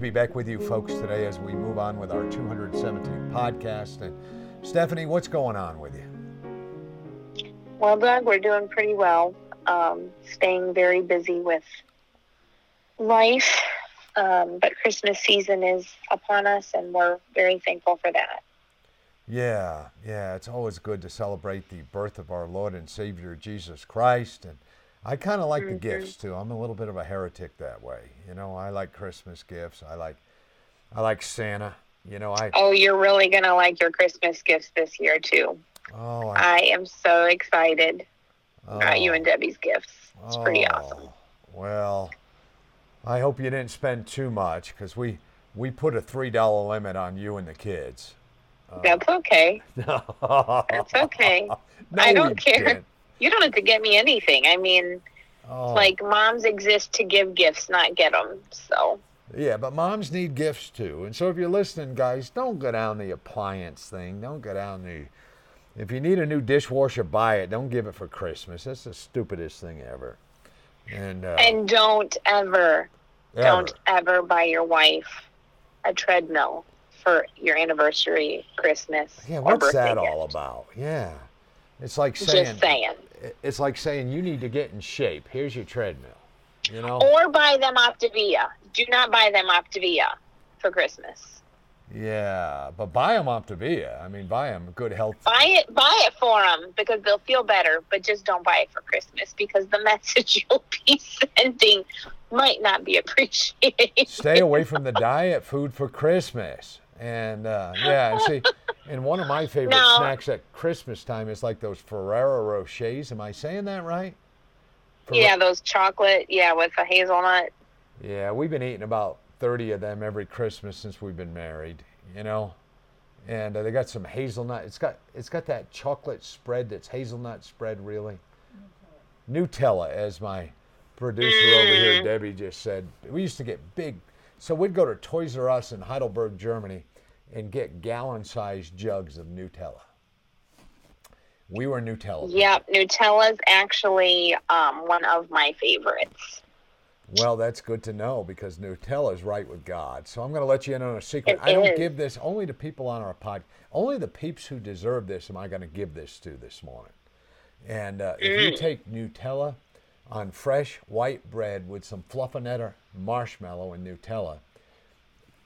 To be back with you folks today as we move on with our 217th podcast. And Stephanie, what's going on with you? Well, Doug, we're doing pretty well. Um, staying very busy with life. Um, but Christmas season is upon us, and we're very thankful for that. Yeah, yeah, it's always good to celebrate the birth of our Lord and Savior Jesus Christ. And I kind of like the mm, mm. gifts too. I'm a little bit of a heretic that way. You know, I like Christmas gifts. I like, I like Santa. You know, I. Oh, you're really gonna like your Christmas gifts this year too. Oh, I am so excited about you oh, and Debbie's gifts. It's pretty oh, awesome. Well, I hope you didn't spend too much because we we put a three dollar limit on you and the kids. That's okay. That's okay. No, I don't care. didn't. You don't have to get me anything. I mean, Oh. like moms exist to give gifts, not get them. So Yeah, but moms need gifts too. And so if you're listening, guys, don't go down the appliance thing. Don't go down the. If you need a new dishwasher, buy it. Don't give it for Christmas. That's the stupidest thing ever. And, uh, and don't ever, ever. don't ever buy your wife a treadmill for your anniversary, Christmas, Yeah, what's that gift. all about? Yeah, it's like saying. Just saying. It's like saying you need to get in shape. Here's your treadmill. You know. Or buy them Optavia. Do not buy them Optavia for Christmas. Yeah, but buy them Optavia. I mean, buy them good health. Buy it, buy it for them because they'll feel better. But just don't buy it for Christmas because the message you'll be sending might not be appreciated. Stay away from the diet food for Christmas. And uh, yeah, see, and one of my favorite No. snacks at Christmas time is like those Ferrero Rochers. Am I saying that right? Yeah, those chocolate. Yeah, with a hazelnut. Yeah, we've been eating about 30 of them every Christmas since we've been married, you know. And uh, they got some hazelnut. It's got it's got that chocolate spread that's hazelnut spread really. Nutella as my producer over here Debbie just said. We used to get big so we'd go to Toys R Us in Heidelberg, Germany and get gallon-sized jugs of Nutella. We were Nutella. Yep, Nutella's actually um, one of my favorites. Well, that's good to know because Nutella is right with God. So I'm going to let you in on a secret. It I don't is. give this only to people on our pod. Only the peeps who deserve this am I going to give this to this morning. And uh, if Mm. you take Nutella on fresh white bread with some fluffernutter, marshmallow, and Nutella,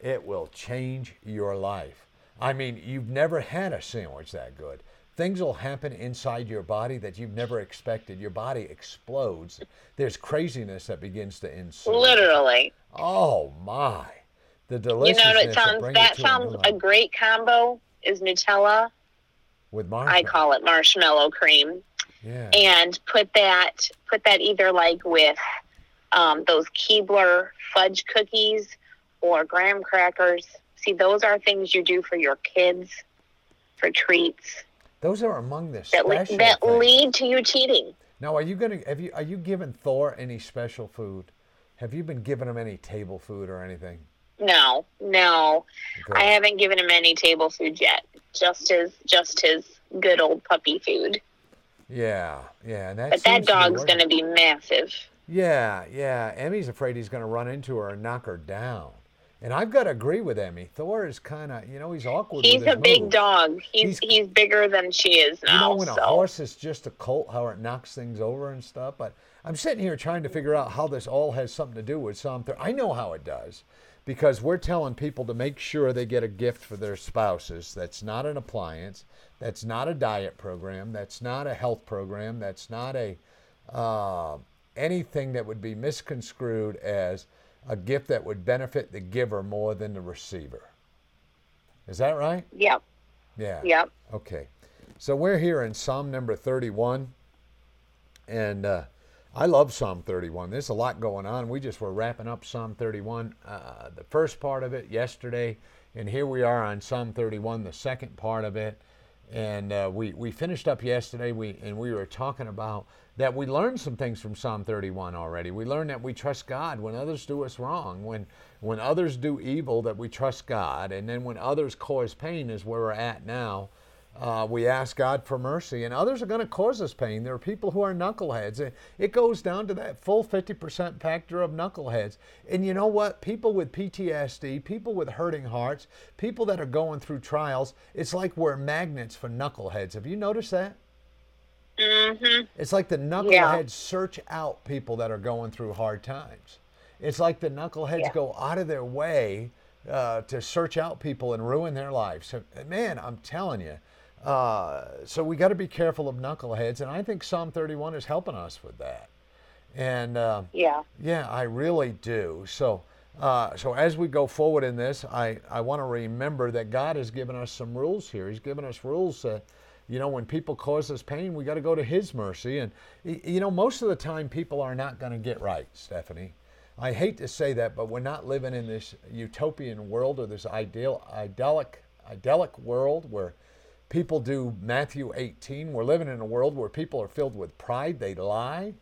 it will change your life. I mean, you've never had a sandwich that good. Things will happen inside your body that you've never expected. Your body explodes. There's craziness that begins to ensue. Literally. Oh my! The You deliciousness know, it sounds that to a sounds a great combo is Nutella. with marshmallow. I call it marshmallow cream, yeah. and put that put that either like with um, those Keebler fudge cookies or graham crackers. See, those are things you do for your kids for treats Those are among the that le- that lead to you cheating. Now, are you gonna have you are you giving Thor any special food? Have you been giving him any table food or anything? No, no, Good. I haven't given him any table food yet. Just his just his good old puppy food. Yeah, yeah, and that. But that dog's going to be massive. Yeah, yeah. Emmy's afraid he's going to run into her and knock her down. And I've got to agree with Emmy. Thor is kind of, you know, he's awkward. He's a big moves. dog. He's, He's- he's bigger than she is You know, now. when a so horse is just a colt, how it knocks things over and stuff. But I'm sitting here trying to figure out how this all has something to do with Psalm 30. I know how it does because we're telling people to make sure they get a gift for their spouses that's not an appliance, that's not a diet program, that's not a health program, that's not a uh, anything that would be misconstrued as a gift that would benefit the giver more than the receiver. Is that right? yep, Yeah. yep. Okay. So we're here in Psalm number 31. And uh, I love Psalm 31. There's a lot going on. We just were wrapping up Psalm 31, uh, the first part of it yesterday, and here we are on Psalm 31, the second part of it. And uh, we, we finished up yesterday, we, and we were talking about that we learned some things from Psalm 31 already. We learned that we trust God when others do us wrong, when, when others do evil, that we trust God. And then when others cause pain, is where we're at now uh, we ask God for mercy, and others are going to cause us pain. There are people who are knuckleheads. It, it goes down to that full 50% factor of knuckleheads. And you know what? People with PTSD, people with hurting hearts, people that are going through trials, it's like we're magnets for knuckleheads. Have you noticed that? Mm-hmm. It's like the knuckleheads yeah. search out people that are going through hard times. It's like the knuckleheads yeah. go out of their way uh, to search out people and ruin their lives. So, man, I'm telling you uh, so we got to be careful of knuckleheads, and I think Psalm 31 is helping us with that. And uh, yeah, yeah, I really do. So, uh, so as we go forward in this, I, I want to remember that God has given us some rules here. He's given us rules that, you know, when people cause us pain, we got to go to His mercy. And you know, most of the time, people are not going to get right, Stephanie. I hate to say that, but we're not living in this utopian world or this ideal, idyllic, idyllic world where People do Matthew 18. We're living in a world where people are filled with pride, they lie.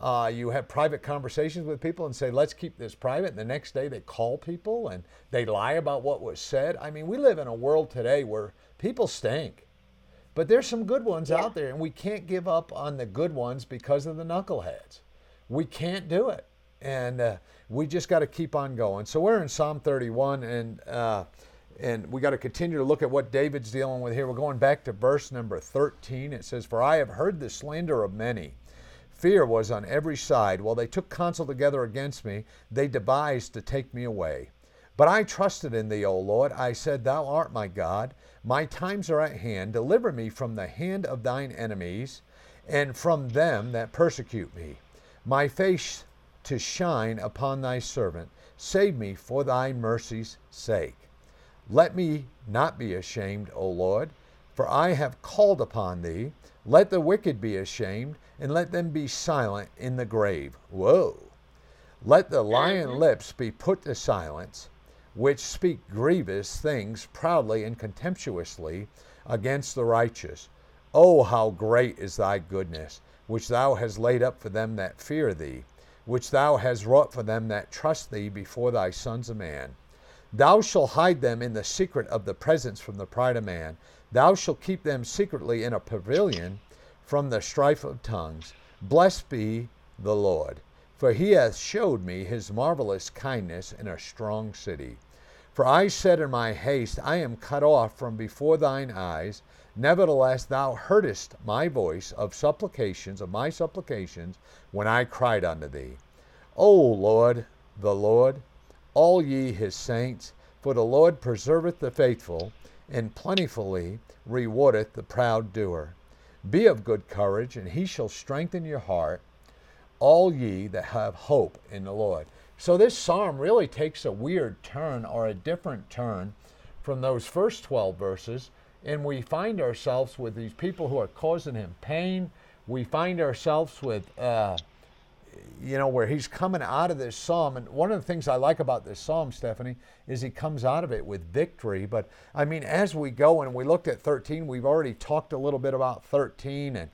Uh, you have private conversations with people and say, let's keep this private. And the next day they call people and they lie about what was said. I mean, we live in a world today where people stink. But there's some good ones yeah. out there, and we can't give up on the good ones because of the knuckleheads. We can't do it. And uh, we just got to keep on going. So we're in Psalm 31, and uh, and we got to continue to look at what David's dealing with here. We're going back to verse number 13. It says, For I have heard the slander of many. Fear was on every side. While they took counsel together against me, they devised to take me away. But I trusted in thee, O Lord. I said, Thou art my God. My times are at hand. Deliver me from the hand of thine enemies and from them that persecute me. My face to shine upon thy servant. Save me for thy mercy's sake. Let me not be ashamed, O Lord, for I have called upon thee. Let the wicked be ashamed, and let them be silent in the grave. Whoa. Let the mm-hmm. lips be put to silence, which speak grievous things proudly and contemptuously against the righteous. Oh, how great is thy goodness, which thou hast laid up for them that fear thee, which thou hast wrought for them that trust thee before thy sons of man. Thou shalt hide them in the secret of the presence from the pride of man. Thou shalt keep them secretly in a pavilion from the strife of tongues. Blessed be the Lord, for he hath showed me his marvelous kindness in a strong city. For I said in my haste, I am cut off from before thine eyes. Nevertheless, thou heardest my voice of supplications, of my supplications, when I cried unto thee. O Lord, the Lord, all ye his saints, for the Lord preserveth the faithful, and plentifully rewardeth the proud doer. Be of good courage, and he shall strengthen your heart, all ye that have hope in the Lord. So this psalm really takes a weird turn or a different turn from those first 12 verses, and we find ourselves with these people who are causing him pain. We find ourselves with uh, you know, where he's coming out of this psalm. And one of the things I like about this psalm, Stephanie, is he comes out of it with victory. But I mean, as we go and we looked at 13, we've already talked a little bit about 13 and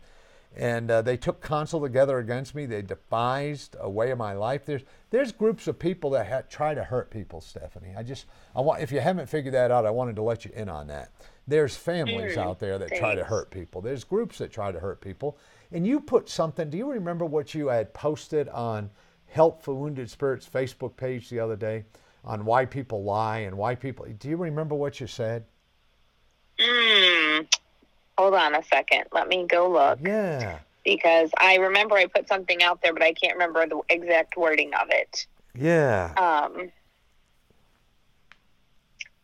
and uh, they took counsel together against me. They devised a way of my life. There's there's groups of people that ha- try to hurt people, Stephanie. I just I want if you haven't figured that out, I wanted to let you in on that. There's families out there that try to hurt people. There's groups that try to hurt people, and you put something, do you remember what you had posted on Help for Wounded Spirits Facebook page the other day on why people lie and why people, do you remember what you said? Mm, hold on a second. Let me go look. Yeah. Because I remember I put something out there, but I can't remember the exact wording of it. Yeah. Um,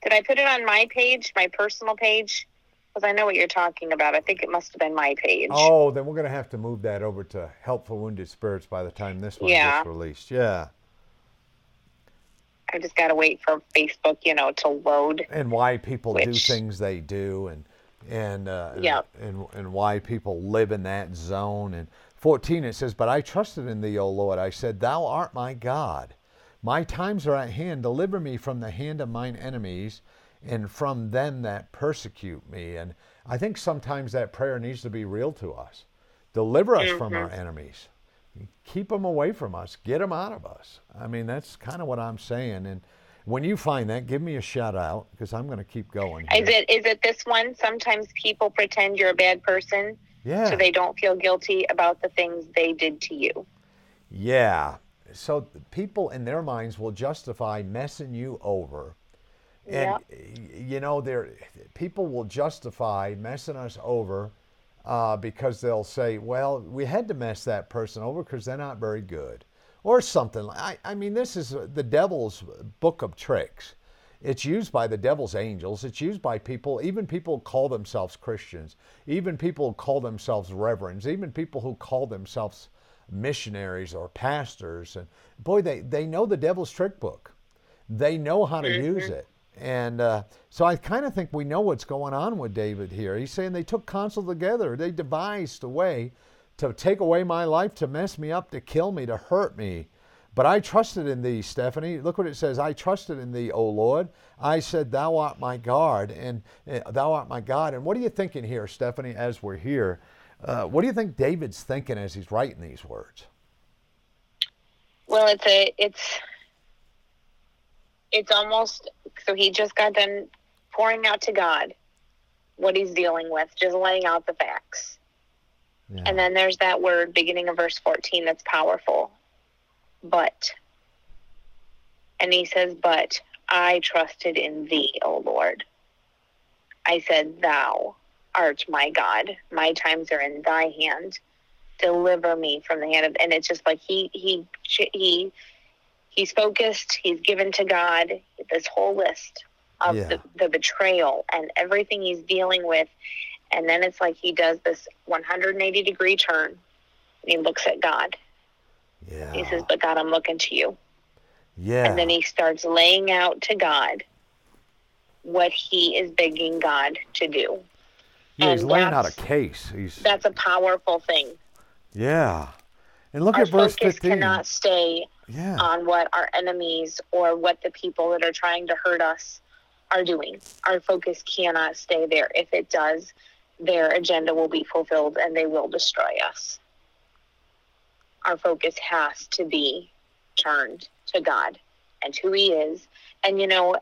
did I put it on my page, my personal page? Because I know what you're talking about. I think it must have been my page. Oh, then we're going to have to move that over to Help for Wounded Spirits by the time this one yeah. gets released. Yeah. I just got to wait for Facebook, you know, to load. And why people which... do things they do, and and uh, yeah, and, and why people live in that zone. And 14 it says, But I trusted in thee, O Lord. I said, Thou art my God. My times are at hand. Deliver me from the hand of mine enemies and from them that persecute me. And I think sometimes that prayer needs to be real to us. Deliver us from our enemies. Keep them away from us. Get them out of us. I mean, that's kind of what I'm saying. And when you find that, give me a shout out because I'm going to keep going. here. Is it is it this one? Sometimes people pretend you're a bad person Yeah. so they don't feel guilty about the things they did to you. Yeah. So people in their minds will justify messing you over. And y- you know, there people will justify messing us over uh, because they'll say, "Well, we had to mess that person over because they're not very good," or something. I, I mean, this is the devil's book of tricks. It's used by the devil's angels. It's used by people, even people call themselves Christians, even people call themselves reverends, even people who call themselves missionaries or pastors. And boy, they, they know the devil's trick book. They know how to use it. And uh, so I kind of think we know what's going on with David here. He's saying they took counsel together. They devised a way to take away my life, to mess me up, to kill me, to hurt me. But I trusted in thee, Stephanie. Look what it says. I trusted in thee, O Lord. I said, Thou art my God, and uh, Thou art my God. And what are you thinking here, Stephanie, as we're here? Uh, what do you think David's thinking as he's writing these words? Well, it's a it's it's almost so he just got done pouring out to God what he's dealing with, just laying out the facts. Yeah. And then there's that word beginning of verse 14 that's powerful. But and he says, "But I trusted in thee, O Lord." I said, "Thou art my God. My times are in thy hand. Deliver me from the hand of." And it's just like he he he he's focused. He's given to God this whole list of Yeah. the, the betrayal and everything he's dealing with. And then it's like he does this 180 degree turn and he looks at God. yeah. He says, But God, I'm looking to you. yeah. And then he starts laying out to God what he is begging God to do. yeah, he's laying out a case. He's That's a powerful thing. yeah. And look Our at verse focus 15. cannot stay yeah. on what our enemies or what the people that are trying to hurt us are doing. Our focus cannot stay there. If it does, their agenda will be fulfilled and they will destroy us. Our focus has to be turned to God and who He is. And you know,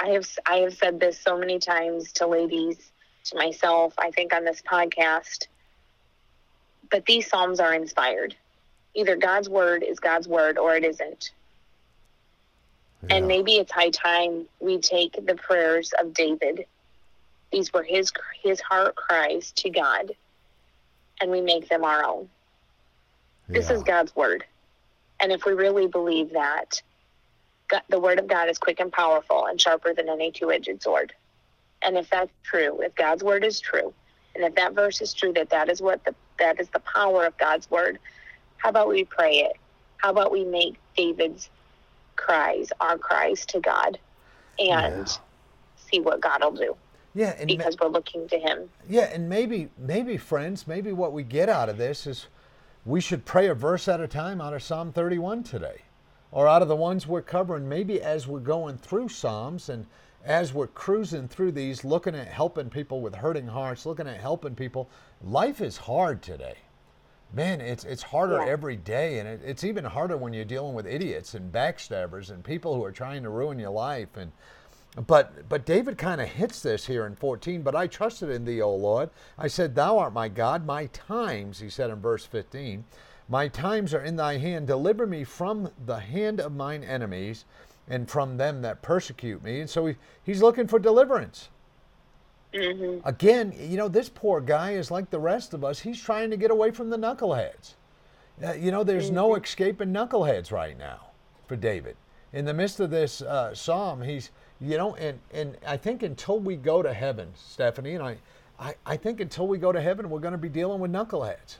I have I have said this so many times to ladies, to myself. I think on this podcast, but these psalms are inspired. Either God's word is God's word or it isn't. And maybe it's high time we take the prayers of David. These were his his heart cries to God, and we make them our own. This Yeah. is God's word, and if we really believe that, God, the word of God is quick and powerful and sharper than any two-edged sword. And if that's true, if God's word is true, and if that verse is true, that that is what the that is the power of God's word. How about we pray it? How about we make David's cries our cries to God, and Yeah. see what God will do Yeah, and ma- because we're looking to Him. Yeah, and maybe, maybe friends, maybe what we get out of this is we should pray a verse at a time out of Psalm 31 today, or out of the ones we're covering. Maybe as we're going through Psalms and as we're cruising through these, looking at helping people with hurting hearts, looking at helping people. Life is hard today. Man, it's it's harder Yeah. every day, and it, it's even harder when you're dealing with idiots and backstabbers and people who are trying to ruin your life. And but but David kind of hits this here in 14. But I trusted in thee, O Lord. I said, Thou art my God. My times, he said in verse 15, my times are in thy hand. Deliver me from the hand of mine enemies and from them that persecute me. And so he, he's looking for deliverance. hmm Again, you know, this poor guy is like the rest of us. He's trying to get away from the knuckleheads. Uh, you know, there's no escaping knuckleheads right now for David. In the midst of this uh, psalm, he's, you know, and, and I think until we go to heaven, Stephanie, and I, I, I think until we go to heaven, we're going to be dealing with knuckleheads.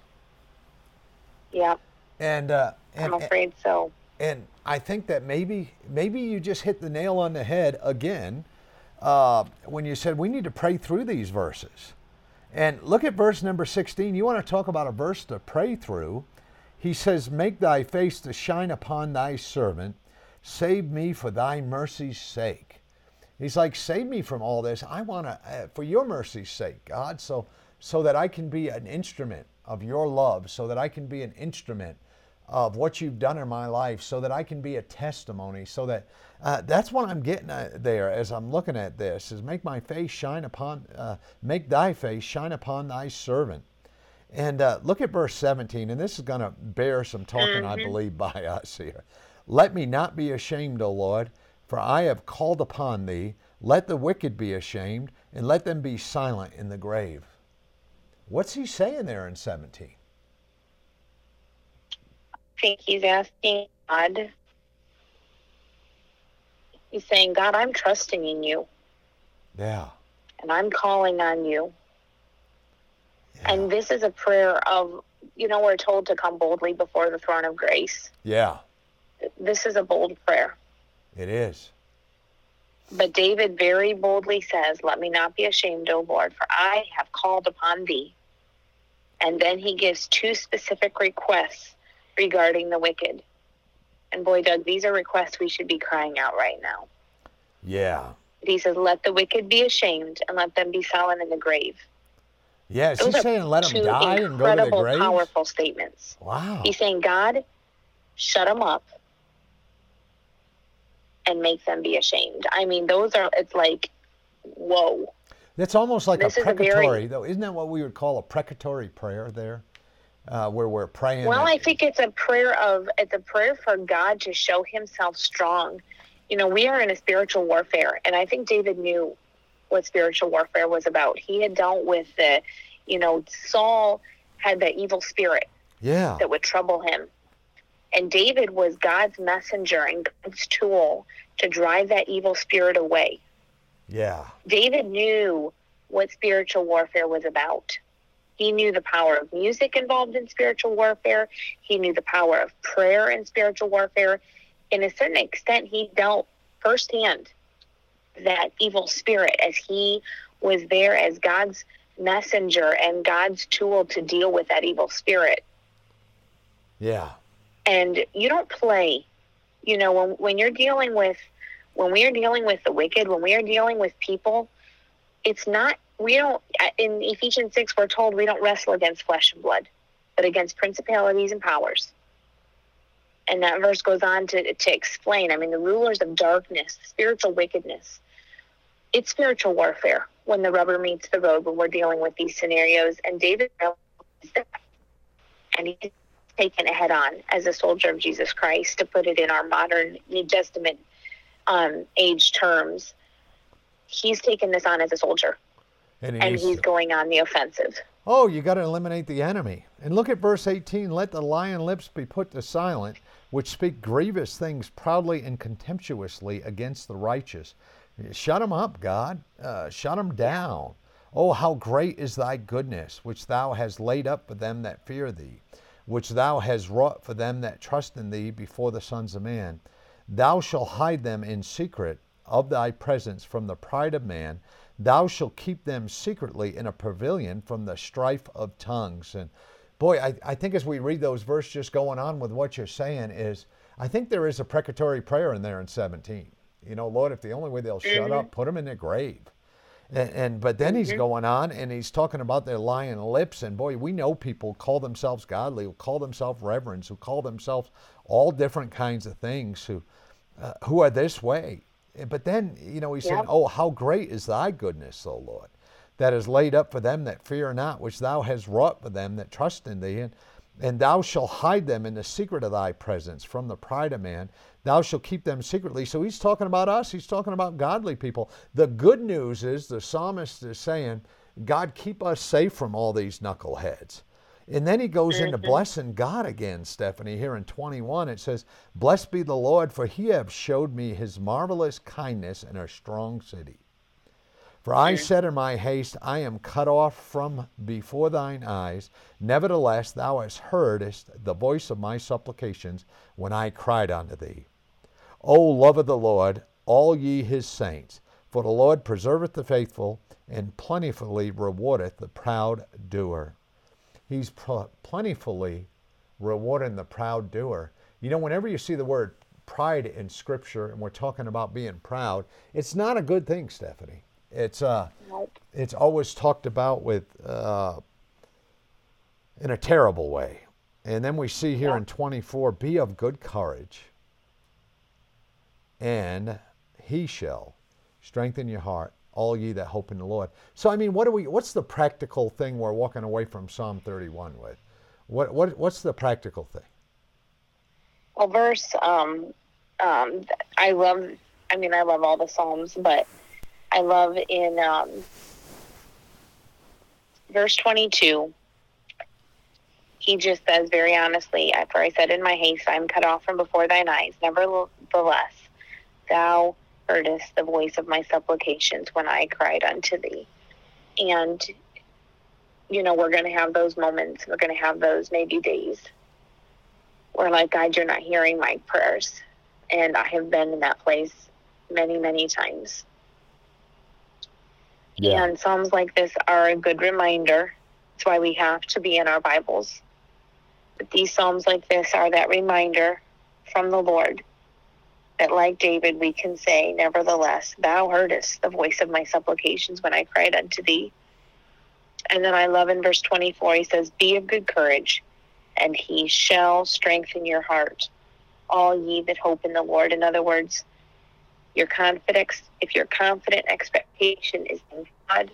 Yeah, And, uh, and, I'm afraid so. and I think that maybe maybe you just hit the nail on the head again uh, when you said we need to pray through these verses And look at verse number 16. You want to talk about a verse to pray through. He says, Make thy face to shine upon thy servant. Save me for thy mercy's sake. He's like, Save me from all this. I want to, uh, for your mercy's sake, God, so, so that I can be an instrument of your love, so that I can be an instrument of what you've done in my life, so that I can be a testimony, so that uh, that's what I'm getting at there as I'm looking at this is make my face shine upon, uh, make thy face shine upon thy servant. And uh, look at verse 17, and this is going to bear some talking, mm-hmm. I believe, by us here. Let me not be ashamed, O Lord, for I have called upon thee. Let the wicked be ashamed, and let them be silent in the grave. What's he saying there in 17? I think he's asking God He's saying, God, I'm trusting in you. Yeah. And I'm calling on you. Yeah. And this is a prayer of, you know, we're told to come boldly before the throne of grace. Yeah. This is a bold prayer. It is. But David very boldly says, Let me not be ashamed, O Lord, for I have called upon thee. And then he gives two specific requests regarding the wicked. And boy, Doug, these are requests we should be crying out right now. Yeah. He says, "Let the wicked be ashamed, and let them be silent in the grave." Yes, he's saying, "Let them die and go to the grave." Incredible, powerful statements. Wow. He's saying, "God, shut them up and make them be ashamed." I mean, those are. It's like, whoa. That's almost like this a precatory, very, though. Isn't that what we would call a precatory prayer there? uh, where we're praying. Well, I think it's a prayer of it's a prayer for God to show Himself strong. You know, we are in a spiritual warfare, and I think David knew what spiritual warfare was about. He had dealt with the, you know, Saul had that evil spirit, yeah, that would trouble him, and David was God's messenger and God's tool to drive that evil spirit away. Yeah, David knew what spiritual warfare was about. He knew the power of music involved in spiritual warfare. He knew the power of prayer in spiritual warfare. In a certain extent, he dealt firsthand that evil spirit as he was there as God's messenger and God's tool to deal with that evil spirit. Yeah. And you don't play. You know, when when you're dealing with when we are dealing with the wicked, when we are dealing with people, it's not we don't in Ephesians 6 we're told we don't wrestle against flesh and blood but against principalities and powers and that verse goes on to, to explain i mean the rulers of darkness spiritual wickedness it's spiritual warfare when the rubber meets the road when we're dealing with these scenarios and david and he's taken head on as a soldier of jesus christ to put it in our modern new testament um, age terms he's taken this on as a soldier and, and he's going on the offensive. Oh, you got to eliminate the enemy. And look at verse 18 let the lion lips be put to silent, which speak grievous things proudly and contemptuously against the righteous. Shut them up, God. Uh, shut them down. Oh, how great is thy goodness, which thou hast laid up for them that fear thee, which thou hast wrought for them that trust in thee before the sons of man. Thou shalt hide them in secret of thy presence from the pride of man Thou shalt keep them secretly in a pavilion from the strife of tongues. And boy, I, I think as we read those verses, just going on with what you're saying, is I think there is a precatory prayer in there in 17. You know, Lord, if the only way they'll mm-hmm. shut up, put them in their grave. And, and but then mm-hmm. he's going on and he's talking about their lying lips. And boy, we know people call themselves godly, who call themselves reverends, who call themselves all different kinds of things, who uh, who are this way. But then, you know, he yep. saying, Oh, how great is thy goodness, O Lord, that is laid up for them that fear not, which thou hast wrought for them that trust in thee. And, and thou shalt hide them in the secret of thy presence from the pride of man. Thou shalt keep them secretly. So he's talking about us. He's talking about godly people. The good news is the psalmist is saying, God, keep us safe from all these knuckleheads. And then he goes into mm-hmm. blessing God again, Stephanie. Here in 21, it says, Blessed be the Lord, for he hath showed me his marvelous kindness in a strong city. For I said in my haste, I am cut off from before thine eyes. Nevertheless, thou hast heardest the voice of my supplications when I cried unto thee. O love of the Lord, all ye his saints, For the Lord preserveth the faithful, and plentifully rewardeth the proud doer. He's pl- plentifully rewarding the proud doer. You know, whenever you see the word pride in Scripture, and we're talking about being proud, it's not a good thing, Stephanie. It's uh, Nope. it's always talked about with uh, in a terrible way. And then we see here Yeah. in 24, be of good courage, and he shall strengthen your heart, all ye that hope in the Lord. So I mean, what do we? What's the practical thing we're walking away from Psalm 31 with? What what what's the practical thing? Well, verse, um, um, I love, I mean, I love all the Psalms, but I love in um, verse 22, he just says very honestly, For I said in my haste, I am cut off from before thine eyes. Nevertheless, thou heardest the voice of my supplications when I cried unto thee. And, you know, we're going to have those moments. We're going to have those maybe days where, like, God, you're not hearing my prayers. And I have been in that place many, many times. Yeah. And Psalms like this are a good reminder. That's why we have to be in our Bibles. But these Psalms like this are that reminder from the Lord that, like David, we can say, Nevertheless, thou heardest the voice of my supplications when I cried unto thee. And then I love in verse 24, he says, Be of good courage, and he shall strengthen your heart, all ye that hope in the Lord. In other words, your confidence, if your confident expectation is in God,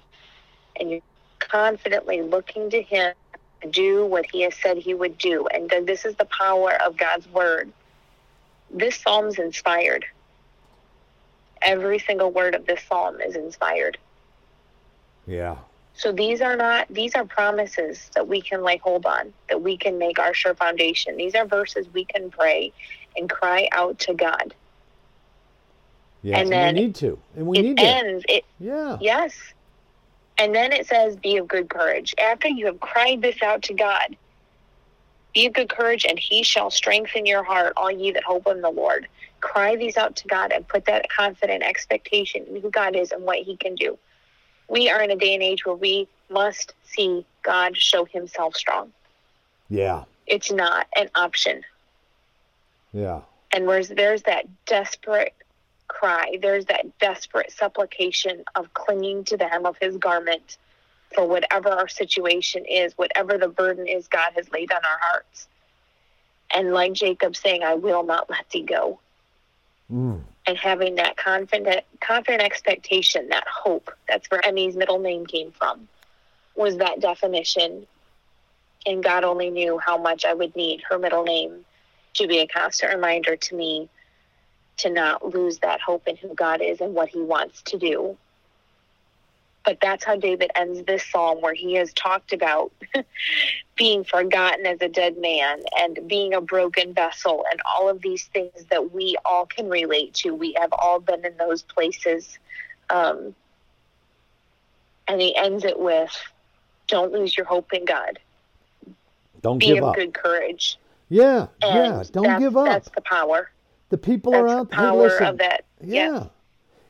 and you're confidently looking to Him to do what He has said He would do, and this is the power of God's Word. This psalm's inspired. Every single word of this psalm is inspired. Yeah. So these are not these are promises that we can lay hold on, that we can make our sure foundation. These are verses we can pray and cry out to God. Yeah. And then we need to. And we it need to. ends it Yeah. Yes. And then it says, be of good courage. After you have cried this out to God, be of good courage, and he shall strengthen your heart, all ye that hope in the Lord. Cry these out to God and put that confident expectation in who God is and what he can do. We are in a day and age where we must see God show himself strong. Yeah. It's not an option. Yeah. And whereas there's that desperate cry, there's that desperate supplication of clinging to the hem of his garment for whatever our situation is, whatever the burden is God has laid on our hearts. And like Jacob saying, I will not let thee go. Mm. And having that confident confident expectation, that hope, that's where Emmy's middle name came from, was that definition. And God only knew how much I would need her middle name to be a constant reminder to me to not lose that hope in who God is and what he wants to do. But that's how David ends this psalm, where he has talked about being forgotten as a dead man and being a broken vessel and all of these things that we all can relate to. We have all been in those places. Um, and he ends it with don't lose your hope in God, Don't be give of up. good courage. Yeah. And yeah. Don't give up. That's the power. The people are That's out the power listen, of that. Yeah.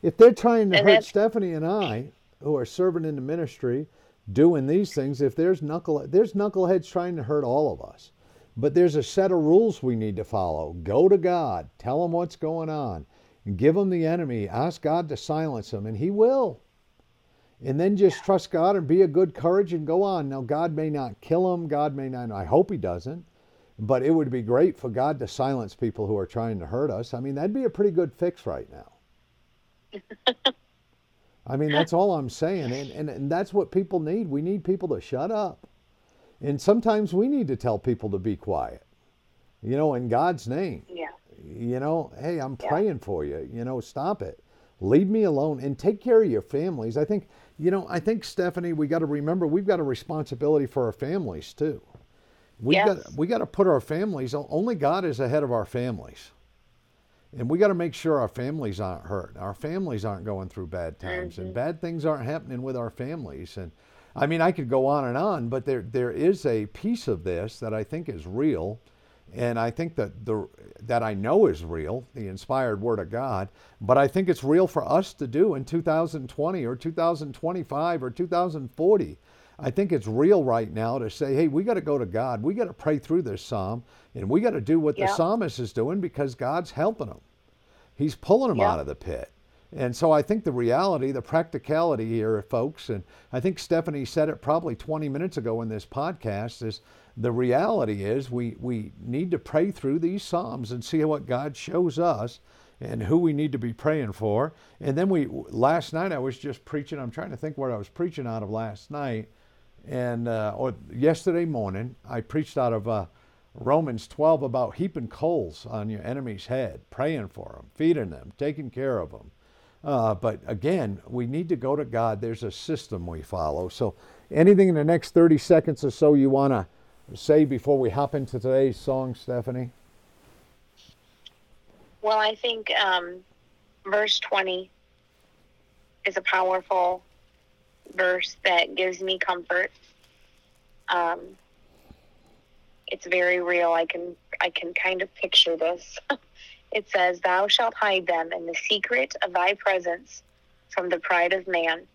If they're trying to And hurt Stephanie and I, who are serving in the ministry, doing these things, if there's knuckle there's knuckleheads trying to hurt all of us. But there's a set of rules we need to follow. Go to God, tell him what's going on, give him the enemy, ask God to silence him, and he will. And then just trust God and be a good courage and go on. Now God may not kill him, God may not I hope he doesn't. But it would be great for God to silence people who are trying to hurt us. I mean, that'd be a pretty good fix right now. I mean, that's all I'm saying. And, and, and that's what people need. We need people to shut up. And sometimes we need to tell people to be quiet, you know, in God's name. Yeah. You know, hey, I'm Yeah. praying for you. You know, stop it. Leave me alone and take care of your families. I think, you know, I think, Stephanie, we got to remember we've got a responsibility for our families too. We Yes. got we got to put our families. Only God is ahead of our families, and we got to make sure our families aren't hurt. Our families aren't going through bad times, and mm-hmm. bad things aren't happening with our families. And I mean, I could go on and on, but there there is a piece of this that I think is real, And I think that the that I know is real, the inspired word of God, but I think it's real for us to do in 2020 or 2025 or 2040. I think it's real right now to say, hey, we got to go to God. We got to pray through this psalm, and we got to do what Yeah. the psalmist is doing because God's helping them. He's pulling them Yeah. out of the pit. And so I think the reality, the practicality here, folks, and I think Stephanie said it probably 20 minutes ago in this podcast, is the reality is we, we need to pray through these Psalms and see what God shows us and who we need to be praying for. And then we, last night I was just preaching, I'm trying to think what I was preaching out of last night. And, uh, or yesterday morning, I preached out of uh, Romans 12 about heaping coals on your enemy's head, praying for them, feeding them, taking care of them. Uh, but again, we need to go to God. There's a system we follow. So, anything in the next 30 seconds or so you want to say before we hop into today's song, Stephanie? Well, I think um, verse 20 is a powerful verse that gives me comfort. Um, it's very real. I can I can kind of picture this. it says, "Thou shalt hide them in the secret of thy presence from the pride of man.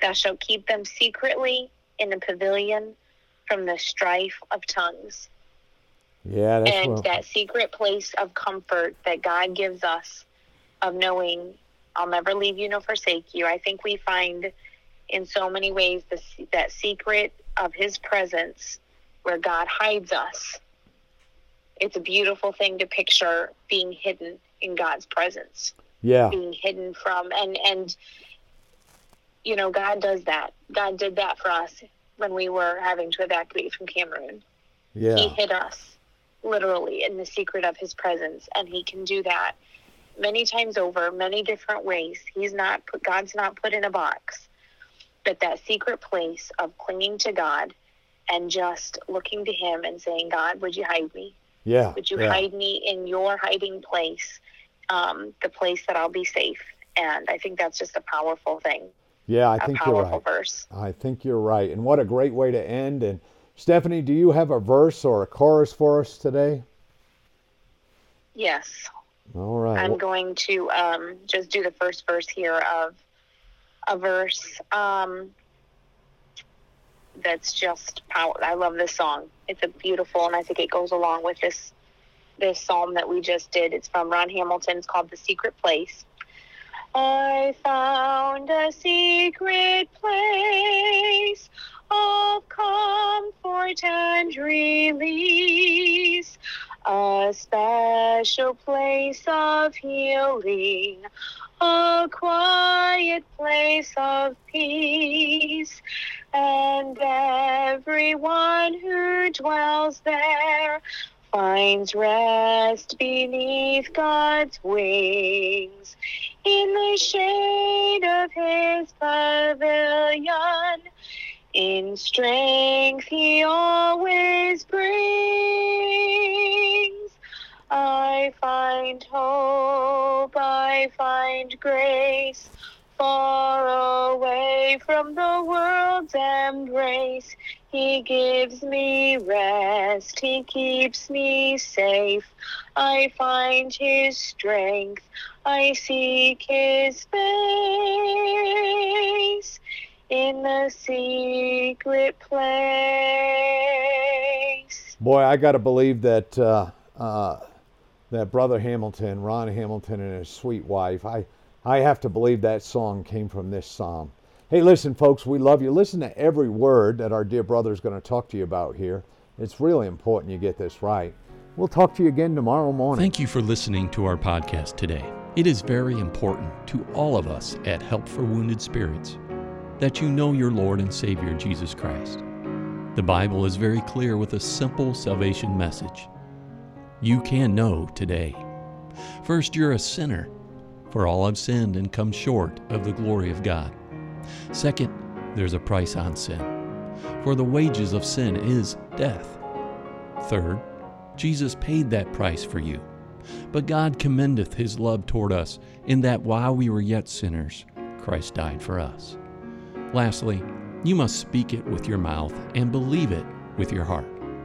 Thou shalt keep them secretly in a pavilion from the strife of tongues." Yeah, that's and what, that secret place of comfort that God gives us of knowing I'll never leave you nor forsake you. I think we find in so many ways the, that secret of his presence where God hides us. It's a beautiful thing to picture being hidden in God's presence, yeah, being hidden from and and you know God does that. God did that for us when we were having to evacuate from Cameroon. Yeah. He hid us literally in the secret of his presence and he can do that many times over many different ways he's not put god's not put in a box but that secret place of clinging to god and just looking to him and saying god would you hide me yeah. would you yeah. hide me in your hiding place um, the place that i'll be safe and i think that's just a powerful thing Yeah, I think you're powerful right. verse I think you're right. And what a great way to end. And Stephanie, do you have a verse or a chorus for us today? yes All right. I'm going to um, just do the first verse here of a verse um, that's just power. I love this song. It's a beautiful, and I think it goes along with this this psalm that we just did. It's from Ron Hamilton. It's called "The Secret Place." I found a secret place of comfort and release, a special place of healing, a quiet place of peace, and everyone who dwells there finds rest beneath God's wings. In the shade of his pavilion, in strength he always brings. I find hope, I find grace, far away from the world's embrace. He gives me rest, he keeps me safe. I find his strength, I seek his face in the secret place. boy, I got to believe that uh, uh, that brother Hamilton, Ron Hamilton, and his sweet wife. I I have to believe that song came from this psalm. Hey, listen, folks, we love you. Listen to every word that our dear brother is going to talk to you about here. It's really important you get this right. We'll talk to you again tomorrow morning. Thank you for listening to our podcast today. It is very important to all of us at Help for Wounded Spirits that you know your Lord and Savior Jesus Christ. The Bible is very clear with a simple salvation message. You can know today. First, you're a sinner, for all have sinned and come short of the glory of God. Second, there's a price on sin, for the wages of sin is death. Third, Jesus paid that price for you. But God commendeth his love toward us, in that while we were yet sinners, Christ died for us. Lastly, you must speak it with your mouth and believe it with your heart.